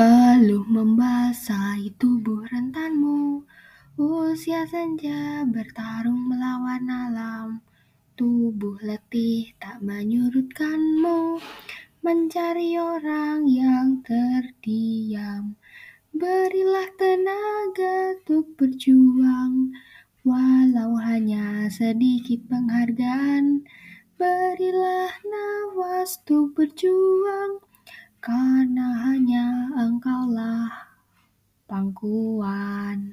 Peluh membasahi tubuh rentanmu, usia senja bertarung melawan alam. Tubuh letih tak menyurutkanmu, mencari orang yang terdiam. Berilah tenaga untuk berjuang, walau hanya sedikit penghargaan. Berilah nafas untuk berjuang, karena pangkuan.